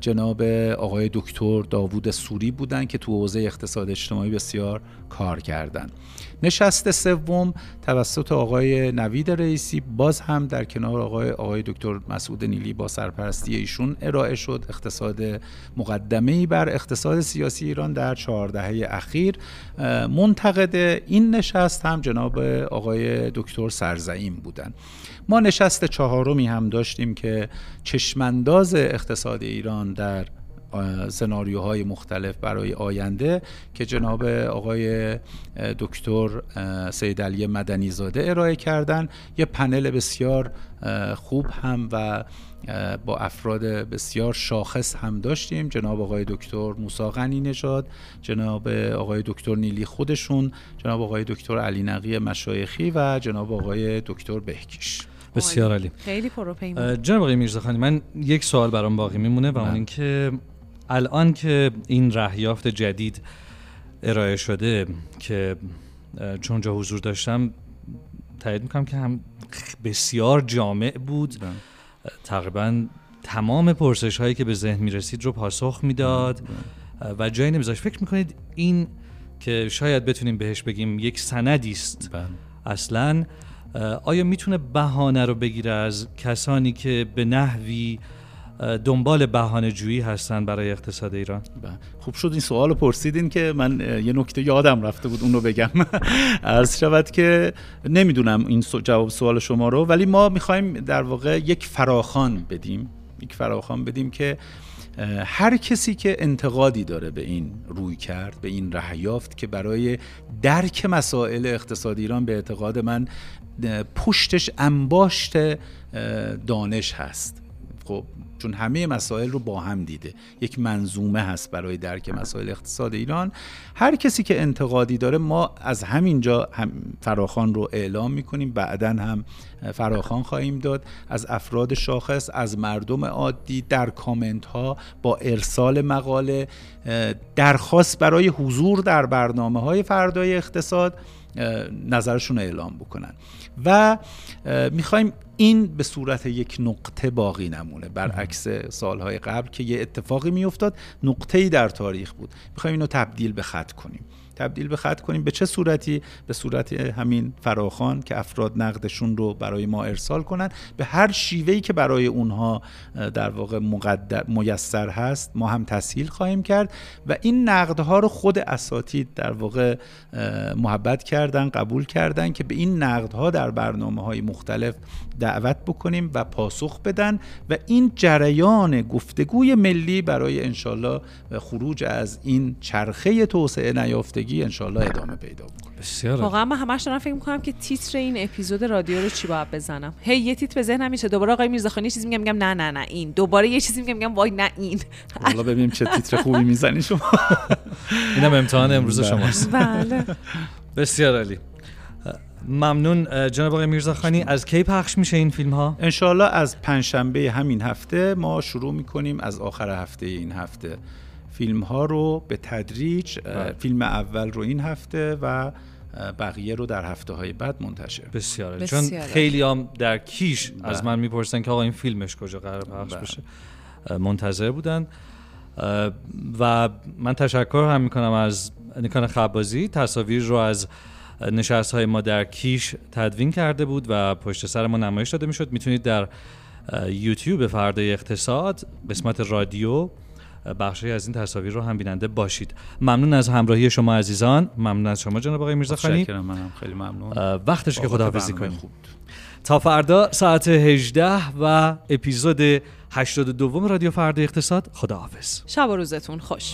S5: جناب آقای دکتر داوود سوری بودن که تو حوزه اقتصاد اجتماعی بسیار کار کردند. نشست سوم توسط آقای نوید رئیسی باز هم در کنار آقای آقای دکتر مسعود نیلی با سرپرستی ایشون ارائه شد. اقتصاد مقدمه بر اقتصاد سیاسی ایران در چهار دهه اخیر. منتقد این نشست هم جناب آقای دکتر سرزعیم بودند ما نشست چهارمی هم داشتیم که چشمانداز اقتصاد ایران در سناریوهای مختلف برای آینده که جناب آقای دکتر سید علی مدنی زاده ارائه کردن. یه پنل بسیار خوب هم و با افراد بسیار شاخص هم داشتیم. جناب آقای دکتر موسا غنی نژاد جناب آقای دکتر نیلی خودشون جناب آقای دکتر علی نقی مشایخی و جناب آقای دکتر بهکیش.
S2: بسیار عالی.
S3: خیلی پروپیمان
S2: جناب آقای میرزاخانی من یک سوال برام باقی میمونه و اون بله. اینکه الان که این رهیافت جدید ارائه شده که چون جا حضور داشتم تایید می‌کنم که هم بسیار جامع بود بله. تقریبا تمام پرسش هایی که به ذهن می‌رسید رو پاسخ می‌داد بله. و جایی نمیذاشت فکر می‌کنید این که شاید بتونیم بهش بگیم یک سندی است اصلا آیا می‌تونه بهانه رو بگیره از کسانی که به نحوی دنبال بهانه جویی هستن برای اقتصاد ایران؟
S5: بله. خوب شد این سوال پرسیدین که من یه نکته یادم رفته بود اونو بگم. عرض شود که نمی‌دونم این جواب سوال شما رو ولی ما می‌خوایم در واقع یک فراخان بدیم. یک فراخان بدیم که هر کسی که انتقادی داره به این روی کرد به این رهیافت که برای درک مسائل اقتصاد ایران به اعتقاد من پشتش انباشت دانش هست. خب چون همه مسائل رو با هم دیده. یک منظومه هست برای درک مسائل اقتصاد ایران. هر کسی که انتقادی داره ما از همینجا هم فراخان رو اعلام می‌کنیم. بعدا هم فراخان خواهیم داد. از افراد شاخص از مردم عادی در کامنت ها با ارسال مقاله درخواست برای حضور در برنامه های فردای اقتصاد نظرشون اعلام بکنن. و می‌خوایم این به صورت یک نقطه باقی نمونه. برعکس سالهای قبل که یه اتفاقی میافتاد نقطه ای در تاریخ بود. می‌خوایم اینو تبدیل به خط کنیم. تبدیل به خط کنیم. به چه صورتی؟ به صورت همین فراخان که افراد نقدشون رو برای ما ارسال کنن. به هر شیوهی که برای اونها در واقع مقدر میسر هست ما هم تسهیل خواهیم کرد و این نقدها رو خود اساتید در واقع محبت کردن قبول کردن که به این نقدها در برنامه های مختلف دعوت بکنیم و پاسخ بدن و این جریان گفتگوی ملی برای انشالله خروج از این چرخه توسعه نیافتگی زندگی انشالله ادامه پیدا بکنه.
S2: بسیار
S3: واقعا من همش دارم فکر می‌کنم که تیتر این اپیزود رادیو رو چی باید بزنم. هی یه تیتر به ذهنم میشه. دوباره آقای میرزاخانی یه چیزی میگم میگم نه نه نه این. دوباره یه چیزی میگم میگم وای نه این.
S5: حالا ببینیم چه تیتر خوبی می‌زنی شما.
S2: اینم امتحان امروز شماست.
S3: بله.
S2: بسیار عالی. ممنون جناب آقای میرزاخانی. از کی پخش میشه این فیلم ها
S5: انشالله از پنجشنبه همین هفته ما شروع می‌کنیم از آخر هفته این هفته. فیلم ها رو به تدریج
S2: بله.
S5: فیلم اول رو این هفته و بقیه رو در هفته های بعد منتشر
S2: بسیار چون. خیلی هم در کیش از
S5: بله.
S2: من می‌پرسن که آقا این فیلمش کجا قرار پخش
S5: بله.
S2: بشه منتظر بودن و من تشکر هم می‌کنم از نیکان خبازی تصاویر رو از نشست های ما در کیش تدوین کرده بود و پشت سر ما نمایش داده می‌شد می‌تونید در یوتیوب فردای اقتصاد قسمت رادیو بخشی از این تصاویر رو هم بیننده باشید. ممنون از همراهی شما عزیزان. ممنون از شما جناب آقای میرزاخانی
S5: متشکرم منم خیلی ممنون.
S2: وقتش که خداحافظی
S5: برنامه
S2: کنیم.
S5: خوب بود.
S2: تا فردا ساعت 18 و اپیزود 82 رادیو فردا اقتصاد. خداحافظ.
S3: شب و روزتون خوش.